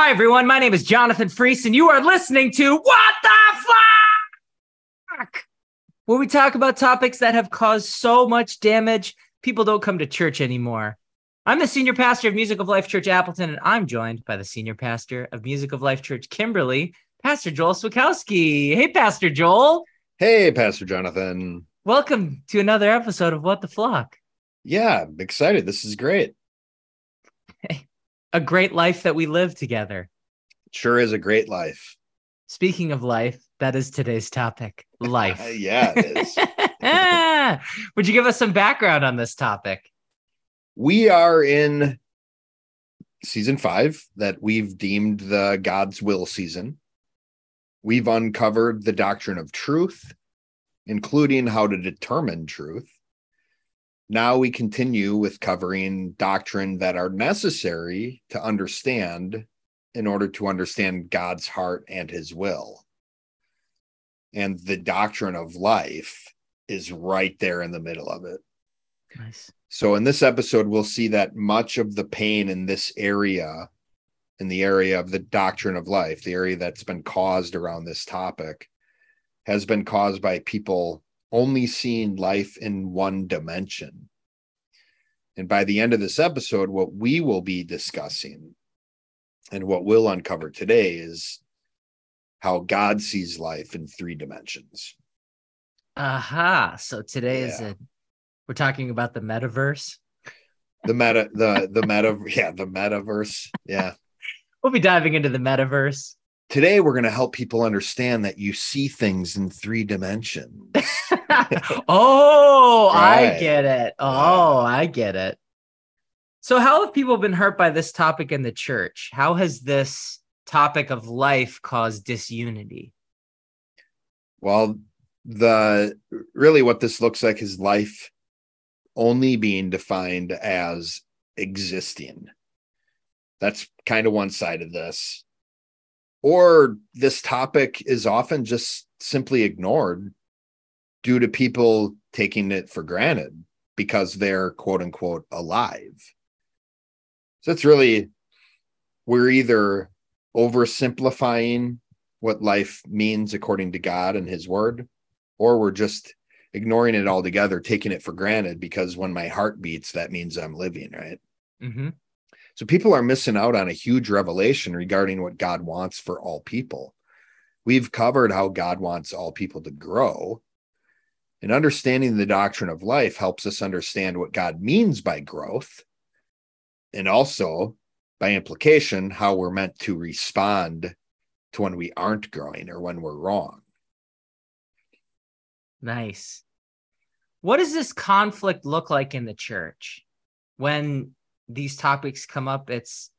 Hi, everyone. My name is Jonathan Freese, and you are listening to What the Flock? Where we talk about topics that have caused so much damage, people don't come to church anymore. I'm the senior pastor of Music of Life Church Appleton, and I'm joined by the senior pastor of Music of Life Church Kimberly, Pastor Joel Swakowski. Hey, Pastor Joel. Hey, Pastor Jonathan. Welcome to another episode of What the Flock. Yeah, I'm excited. This is great. A great life that we live together. Sure is a great life. Speaking of life, that is today's topic life. yeah, it is. Would you give us some background on this topic? we are in season five that we've deemed the God's will season. We've uncovered the doctrine of truth, including how to determine truth. Now we continue with covering doctrine that are necessary to understand in order to understand God's heart and his will. And the doctrine of life is right there in the middle of it. Nice. So, in this episode, we'll see that much of the pain in this area, in the area of the doctrine of life, the area that's been caused around this topic, has been caused by people only seeing life in one dimension. And by the end of this episode, what we will be discussing and what we'll uncover today is how God sees life in three dimensions. Aha. So today is Yeah. a we're talking about the metaverse. The meta, the the meta, yeah, the metaverse. Yeah. We'll be diving into the metaverse. Today we're going to help people understand that you see things in three dimensions. oh, I get it. Oh, I get it. So, how have people been hurt by this topic in the church? How has this topic of life caused disunity? well, the really what this looks like is life only being defined as existing. That's kind of one side of this. Or this topic is often just simply ignored due to people taking it for granted because they're quote unquote alive. So it's really, we're either oversimplifying what life means according to God and his word, or we're just ignoring it altogether, taking it for granted because when my heart beats, that means I'm living, right? hmm So people are missing out on a huge revelation regarding what God wants for all people. We've covered how God wants all people to grow. And understanding the doctrine of life helps us understand what God means by growth. And also, by implication, how we're meant to respond to when we aren't growing or when we're wrong. Nice. What does this conflict look like in the church? When these topics come up, it's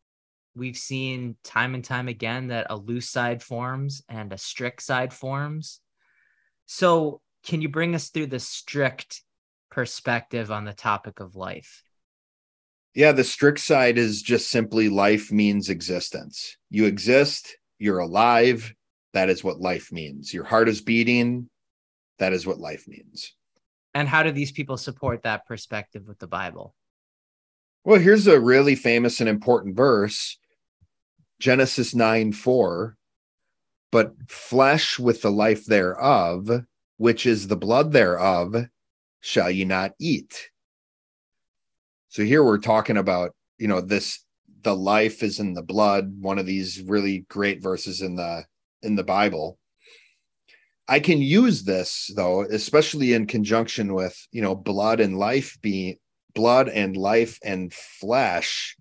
we've seen time and time again that a loose side forms and a strict side forms. So, can you bring us through the strict perspective on the topic of life? Yeah, the strict side is just simply life means existence. You exist, you're alive. That is what life means. Your heart is beating. That is what life means. And how do these people support that perspective with the Bible? Well, here's a really famous and important verse Genesis 9 4. But flesh with the life thereof, which is the blood thereof, shall ye not eat. So here we're talking about, you know, this the life is in the blood, one of these really great verses in the in the Bible. I can use this though, especially in conjunction with, you know, blood and life being blood and life and flesh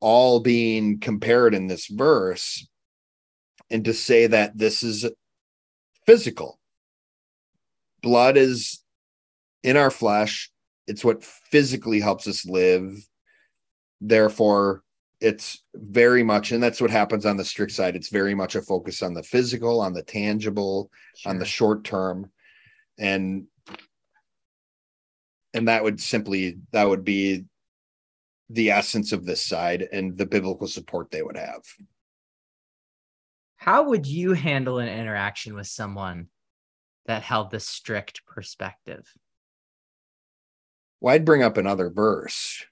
all being compared in this verse and to say that this is physical. Blood is in our flesh, it's what physically helps us live. Therefore, it's very much, and that's what happens on the strict side. It's very much a focus on the physical, on the tangible, on the short term. And and that would simply that would be the essence of this side and the biblical support they would have. How would you handle an interaction with someone that held this strict perspective? Well, I'd bring up another verse.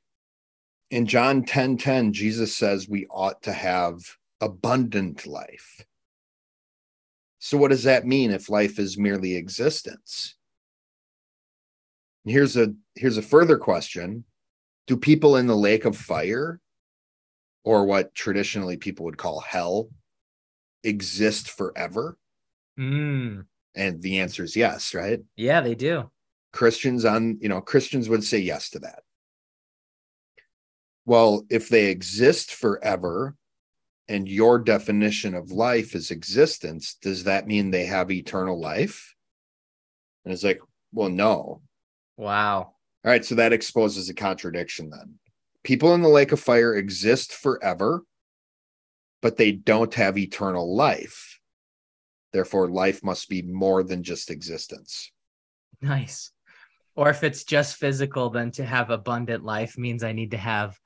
In John 10 10, Jesus says we ought to have abundant life. So, what does that mean if life is merely existence? Here's a here's a further question. Do people in the lake of fire, or what traditionally people would call hell, exist forever? Mm. And the answer is yes, right? Yeah, they do. Christians on, you know, Christians would say yes to that. Well, if they exist forever and your definition of life is existence, does that mean they have eternal life? And it's like, well, no. Wow. All right. So that exposes a contradiction then. People in the lake of fire exist forever, but they don't have eternal life. Therefore, life must be more than just existence. Nice. Or if it's just physical, then to have abundant life means I need to have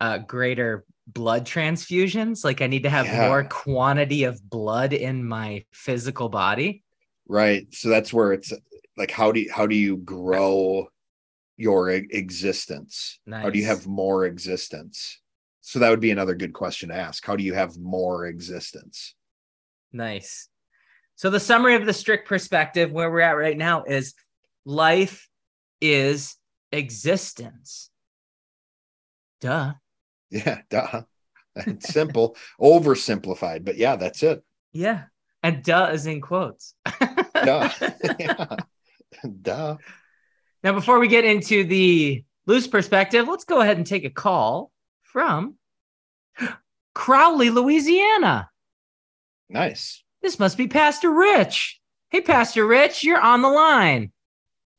uh, greater blood transfusions. Like I need to have Yeah. more quantity of blood in my physical body. Right. So that's where it's like, how do you, how do you grow your existence? How do you have more existence? So that would be another good question to ask. How do you have more existence? Nice. So the summary of the strict perspective where we're at right now is life is existence. Duh. Yeah, duh. It's simple, oversimplified, but yeah, that's it. Yeah. And duh is in quotes. Duh. yeah. Duh. Now, before we get into the loose perspective, let's go ahead and take a call from Crowley, Louisiana. Nice. This must be Pastor Rich. Hey, Pastor Rich, you're on the line.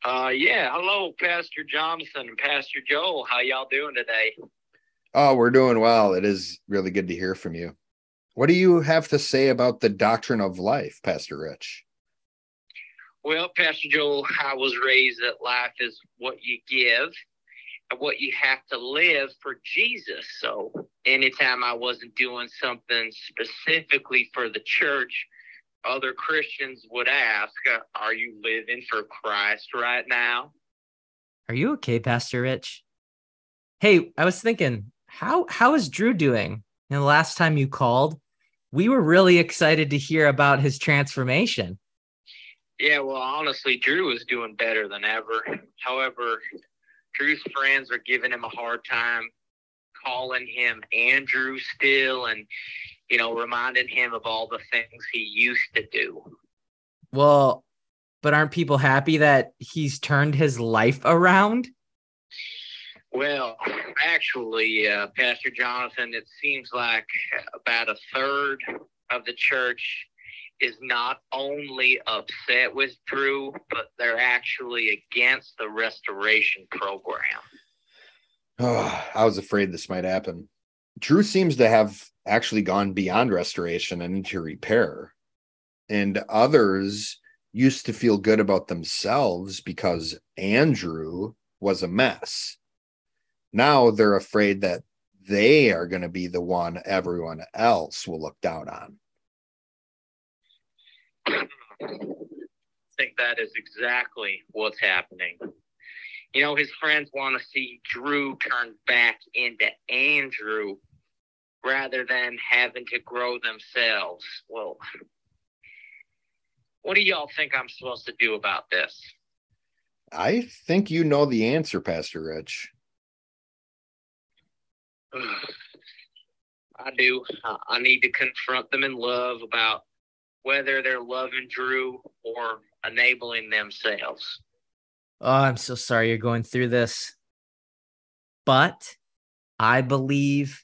Uh, yeah. Hello, Pastor Johnson, Pastor Joel. How y'all doing today? Oh, we're doing well. It is really good to hear from you. What do you have to say about the doctrine of life, Pastor Rich? Well, Pastor Joel, I was raised that life is what you give and what you have to live for Jesus. So, anytime I wasn't doing something specifically for the church, other Christians would ask, Are you living for Christ right now? Are you okay, Pastor Rich? Hey, I was thinking, how how is Drew doing? And the last time you called, we were really excited to hear about his transformation. Yeah, well, honestly, Drew is doing better than ever. However, Drew's friends are giving him a hard time, calling him Andrew still, and, you know, reminding him of all the things he used to do. Well, but aren't people happy that he's turned his life around? Well, actually, uh, Pastor Jonathan, it seems like about a third of the church is not only upset with Drew, but they're actually against the restoration program. Oh, I was afraid this might happen. Drew seems to have actually gone beyond restoration and into repair. And others used to feel good about themselves because Andrew was a mess. Now they're afraid that they are going to be the one everyone else will look down on. I think that is exactly what's happening. You know, his friends want to see Drew turn back into Andrew rather than having to grow themselves. Well, what do y'all think I'm supposed to do about this? I think you know the answer, Pastor Rich. I do. I- I need to confront them in love about whether they're loving Drew or enabling themselves. Oh, I'm so sorry you're going through this. But I believe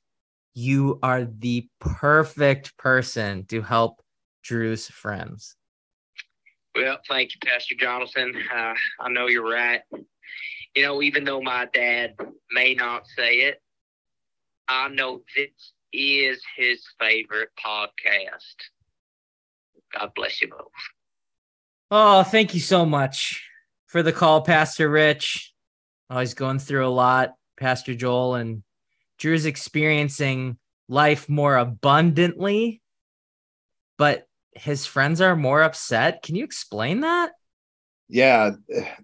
you are the perfect person to help Drew's friends. Well, thank you, Pastor Jonathan. Uh, I know you're right. You know, even though my dad may not say it, I know this is his favorite podcast. God bless you both. Oh, thank you so much for the call, Pastor Rich. Oh, he's going through a lot, Pastor Joel, and Drew's experiencing life more abundantly, but his friends are more upset. Can you explain that? Yeah,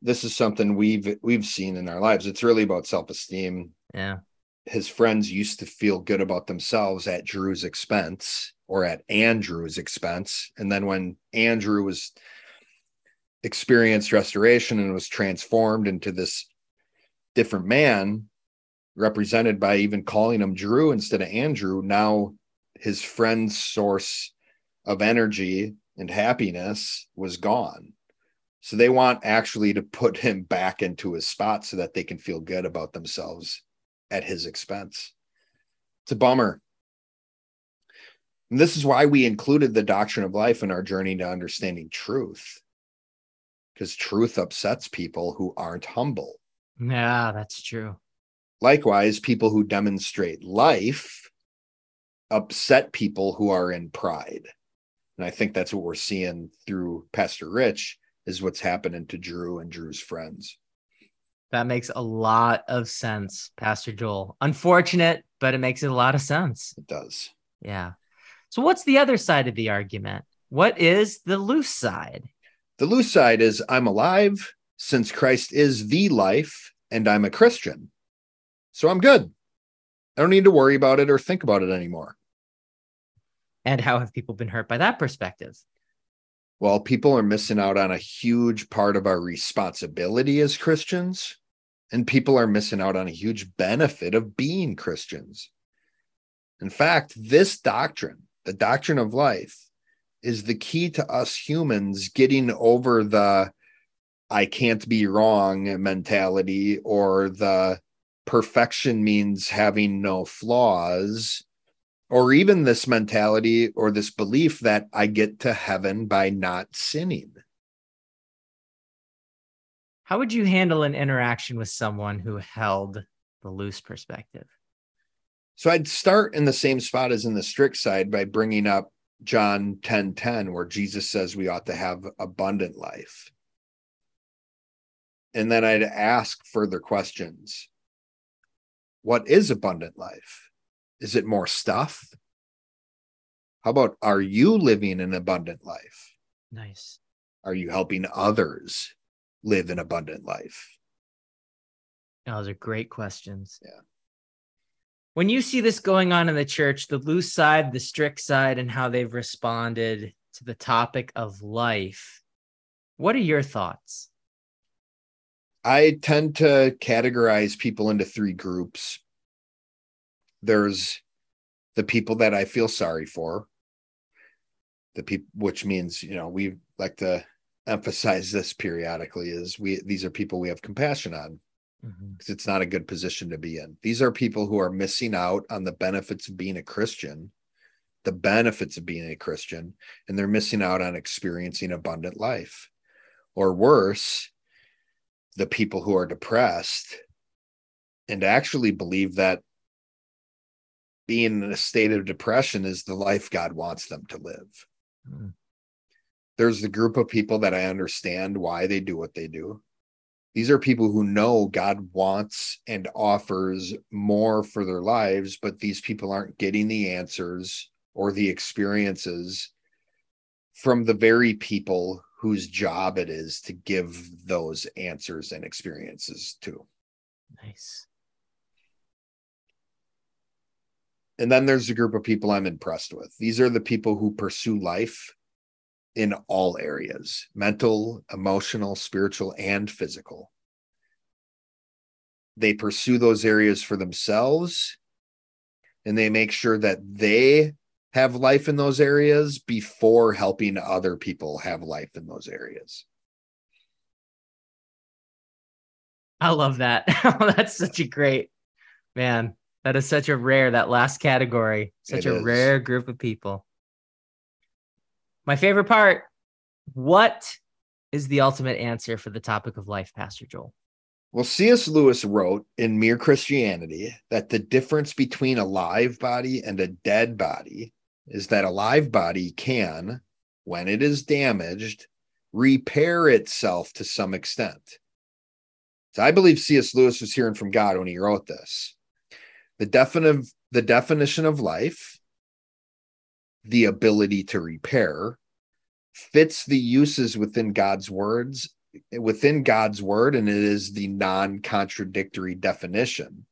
this is something we've we've seen in our lives. It's really about self-esteem. Yeah. His friends used to feel good about themselves at Drew's expense or at Andrew's expense. And then when Andrew was experienced restoration and was transformed into this different man, represented by even calling him Drew instead of Andrew, now his friend's source of energy and happiness was gone. So they want actually to put him back into his spot so that they can feel good about themselves at his expense. It's a bummer. And this is why we included the doctrine of life in our journey to understanding truth. Because truth upsets people who aren't humble. Yeah, that's true. Likewise, people who demonstrate life upset people who are in pride. And I think that's what we're seeing through Pastor Rich is what's happening to Drew and Drew's friends. That makes a lot of sense, Pastor Joel. Unfortunate, but it makes a lot of sense. It does. Yeah. So, what's the other side of the argument? What is the loose side? The loose side is I'm alive since Christ is the life and I'm a Christian. So I'm good. I don't need to worry about it or think about it anymore. And how have people been hurt by that perspective? Well, people are missing out on a huge part of our responsibility as Christians, and people are missing out on a huge benefit of being Christians. In fact, this doctrine, the doctrine of life, is the key to us humans getting over the I can't be wrong mentality or the perfection means having no flaws or even this mentality or this belief that I get to heaven by not sinning. How would you handle an interaction with someone who held the loose perspective? So I'd start in the same spot as in the strict side by bringing up John 10 10, where Jesus says we ought to have abundant life. And then I'd ask further questions what is abundant life? Is it more stuff? How about are you living an abundant life? Nice. Are you helping others live an abundant life? Oh, those are great questions. Yeah. When you see this going on in the church, the loose side, the strict side, and how they've responded to the topic of life, what are your thoughts? I tend to categorize people into three groups. There's the people that I feel sorry for, the people, which means, you know, we like to emphasize this periodically is we, these are people we have compassion on because mm-hmm. it's not a good position to be in. These are people who are missing out on the benefits of being a Christian, the benefits of being a Christian, and they're missing out on experiencing abundant life. Or worse, the people who are depressed and actually believe that being in a state of depression is the life God wants them to live. Mm. There's the group of people that I understand why they do what they do. These are people who know God wants and offers more for their lives, but these people aren't getting the answers or the experiences from the very people whose job it is to give those answers and experiences to. Nice. And then there's a group of people I'm impressed with. These are the people who pursue life in all areas mental, emotional, spiritual, and physical. They pursue those areas for themselves and they make sure that they have life in those areas before helping other people have life in those areas. I love that. That's such a great man. That is such a rare, that last category, such it a is. rare group of people. My favorite part what is the ultimate answer for the topic of life, Pastor Joel? Well, C.S. Lewis wrote in Mere Christianity that the difference between a live body and a dead body is that a live body can, when it is damaged, repair itself to some extent. So I believe C.S. Lewis was hearing from God when he wrote this. The definitive the definition of life, the ability to repair, fits the uses within God's words, within God's word, and it is the non-contradictory definition.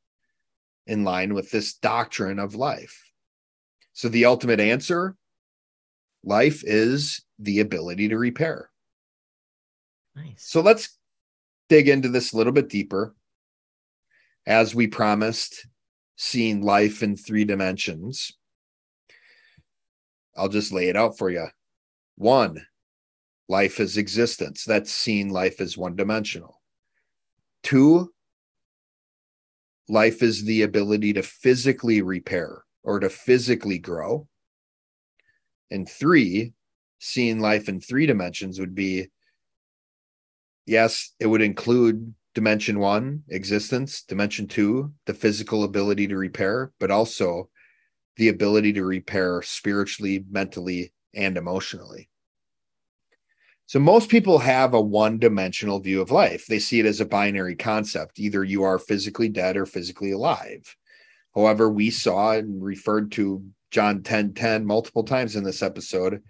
in line with this doctrine of life. So the ultimate answer life is the ability to repair. Nice. So let's dig into this a little bit deeper. As we promised, seeing life in three dimensions. I'll just lay it out for you. One, life is existence. That's seeing life as one dimensional. Two, life is the ability to physically repair or to physically grow. And three, seeing life in three dimensions would be yes, it would include dimension one, existence, dimension two, the physical ability to repair, but also the ability to repair spiritually, mentally, and emotionally. So, most people have a one dimensional view of life. They see it as a binary concept either you are physically dead or physically alive. However, we saw and referred to John 10 10 multiple times in this episode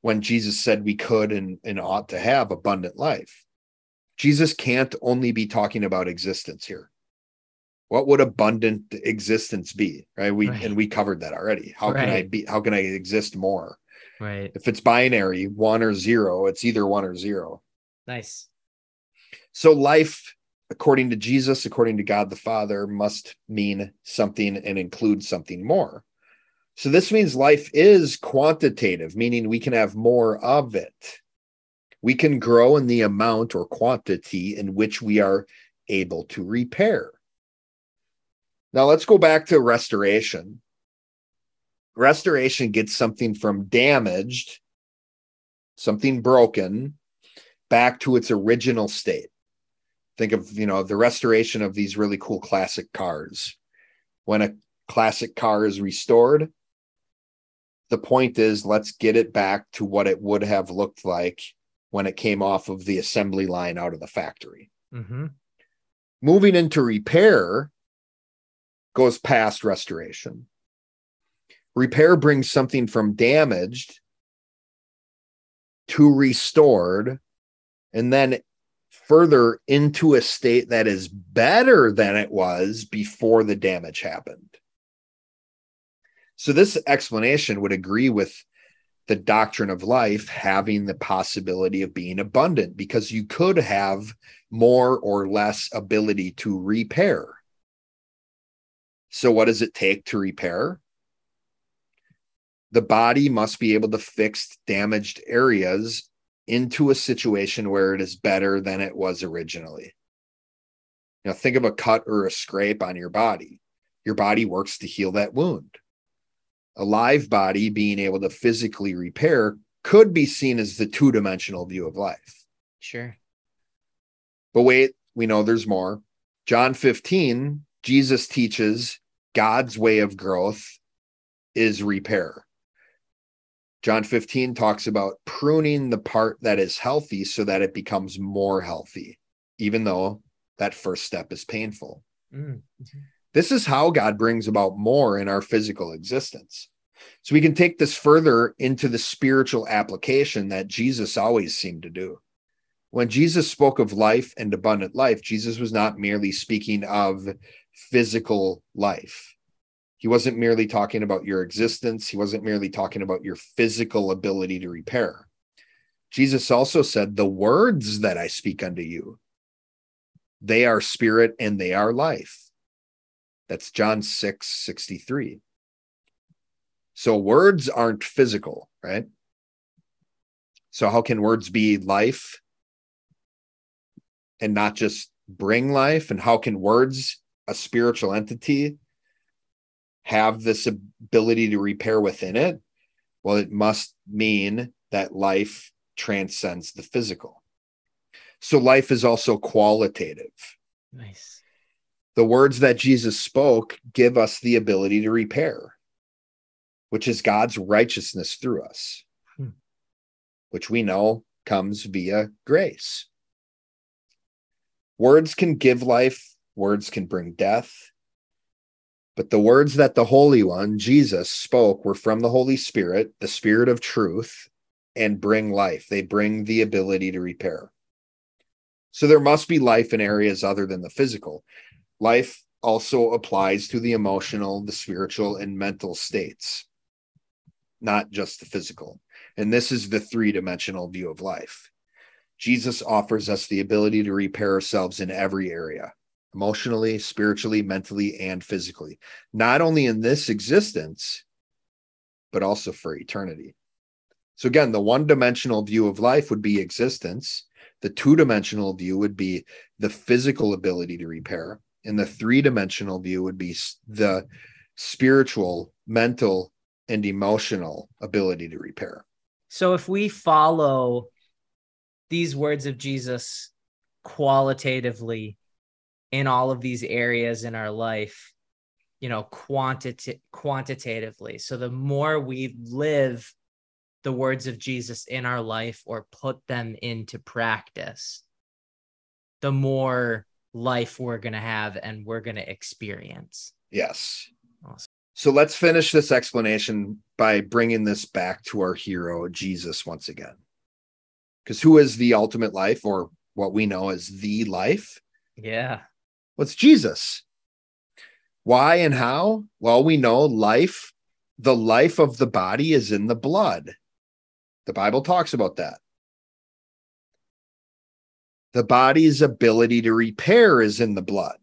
when Jesus said we could and, and ought to have abundant life. Jesus can't only be talking about existence here. What would abundant existence be? Right. We right. and we covered that already. How right. can I be how can I exist more? Right. If it's binary, one or zero, it's either one or zero. Nice. So life, according to Jesus, according to God the Father, must mean something and include something more. So this means life is quantitative, meaning we can have more of it. We can grow in the amount or quantity in which we are able to repair. Now let's go back to restoration. Restoration gets something from damaged, something broken, back to its original state. Think of, you know, the restoration of these really cool classic cars. When a classic car is restored, the point is let's get it back to what it would have looked like when it came off of the assembly line out of the factory. Mm-hmm. Moving into repair goes past restoration. Repair brings something from damaged to restored and then further into a state that is better than it was before the damage happened. So this explanation would agree with the doctrine of life having the possibility of being abundant because you could have more or less ability to repair. So, what does it take to repair? The body must be able to fix damaged areas into a situation where it is better than it was originally. Now, think of a cut or a scrape on your body. Your body works to heal that wound a live body being able to physically repair could be seen as the two dimensional view of life. Sure. But wait, we know there's more. John 15, Jesus teaches God's way of growth is repair. John 15 talks about pruning the part that is healthy so that it becomes more healthy, even though that first step is painful. Mm-hmm. This is how God brings about more in our physical existence. So we can take this further into the spiritual application that Jesus always seemed to do. When Jesus spoke of life and abundant life, Jesus was not merely speaking of physical life. He wasn't merely talking about your existence. He wasn't merely talking about your physical ability to repair. Jesus also said, The words that I speak unto you, they are spirit and they are life. That's John 6 63. So words aren't physical, right? So, how can words be life and not just bring life? And how can words, a spiritual entity, have this ability to repair within it? Well, it must mean that life transcends the physical. So, life is also qualitative. Nice the words that Jesus spoke give us the ability to repair, which is God's righteousness through us, hmm. which we know comes via grace. Words can give life, words can bring death. But the words that the Holy One, Jesus, spoke were from the Holy Spirit, the Spirit of truth, and bring life. They bring the ability to repair. So there must be life in areas other than the physical life also applies to the emotional, the spiritual, and mental states, not just the physical. And this is the three dimensional view of life. Jesus offers us the ability to repair ourselves in every area emotionally, spiritually, mentally, and physically, not only in this existence, but also for eternity. So, again, the one dimensional view of life would be existence. The two dimensional view would be the physical ability to repair. And the three dimensional view would be the spiritual, mental, and emotional ability to repair. So, if we follow these words of Jesus qualitatively in all of these areas in our life, you know, quantitatively. So the more we live the words of Jesus in our life or put them into practice, the more life we're going to have and we're going to experience. Yes. Awesome. So let's finish this explanation by bringing this back to our hero, Jesus, once again. Because who is the ultimate life, or what we know as the life? Yeah. What's Jesus? Why and how? Well, we know life, the life of the body is in the blood. The Bible talks about that. The body's ability to repair is in the blood.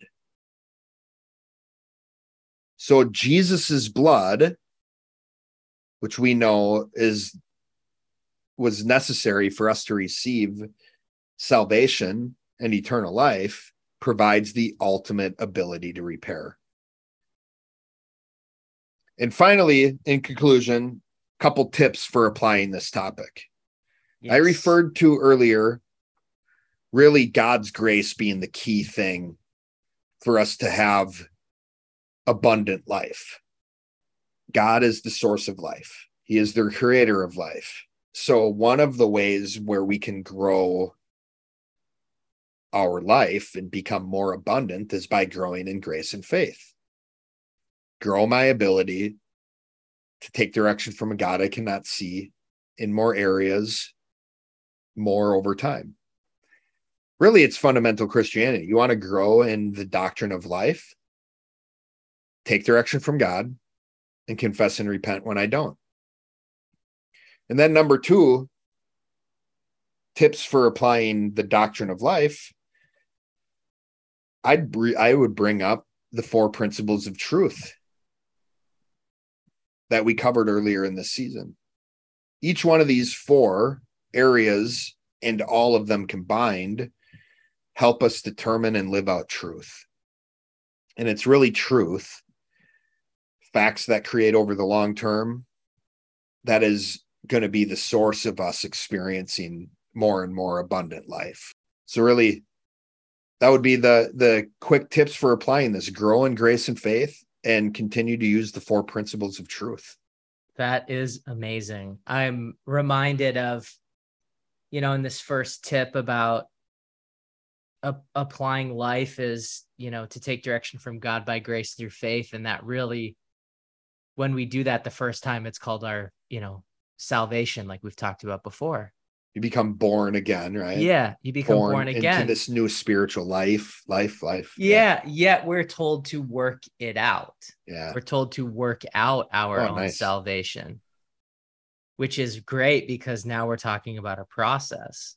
So Jesus's blood, which we know is was necessary for us to receive salvation and eternal life, provides the ultimate ability to repair. And finally, in conclusion, a couple tips for applying this topic. Yes. I referred to earlier really God's grace being the key thing for us to have abundant life. God is the source of life. He is the creator of life. So one of the ways where we can grow our life and become more abundant is by growing in grace and faith. Grow my ability to take direction from a God I cannot see in more areas, more over time. Really, it's fundamental Christianity. You want to grow in the doctrine of life, take direction from God, and confess and repent when I don't. And then, number two, tips for applying the doctrine of life. I'd I would bring up the four principles of truth that we covered earlier in this season. Each one of these four areas and all of them combined help us determine and live out truth. And it's really truth, facts that create over the long term, that is going to be the source of us experiencing more and more abundant life. So, really, that would be the the quick tips for applying this grow in grace and faith and continue to use the four principles of truth. That is amazing. I'm reminded of, you know, in this first tip about applying life is, you know, to take direction from God by grace through faith. And that really, when we do that the first time, it's called our, you know, salvation, like we've talked about before you become born again, right? Yeah, you become born, born again into this new spiritual life, life, life. Yeah, yeah, yet we're told to work it out. Yeah, we're told to work out our oh, own nice. salvation, which is great because now we're talking about a process.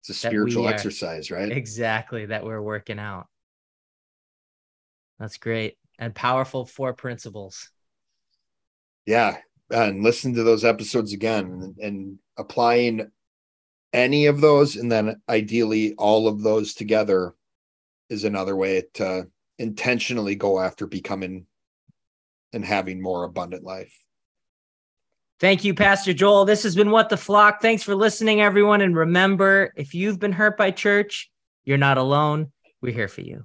It's a spiritual uh, exercise, right? Exactly, that we're working out. That's great and powerful four principles. Yeah, and listen to those episodes again and, and applying any of those and then ideally all of those together is another way to intentionally go after becoming and having more abundant life. Thank you, Pastor Joel. This has been What the Flock. Thanks for listening, everyone. And remember, if you've been hurt by church, you're not alone. We're here for you.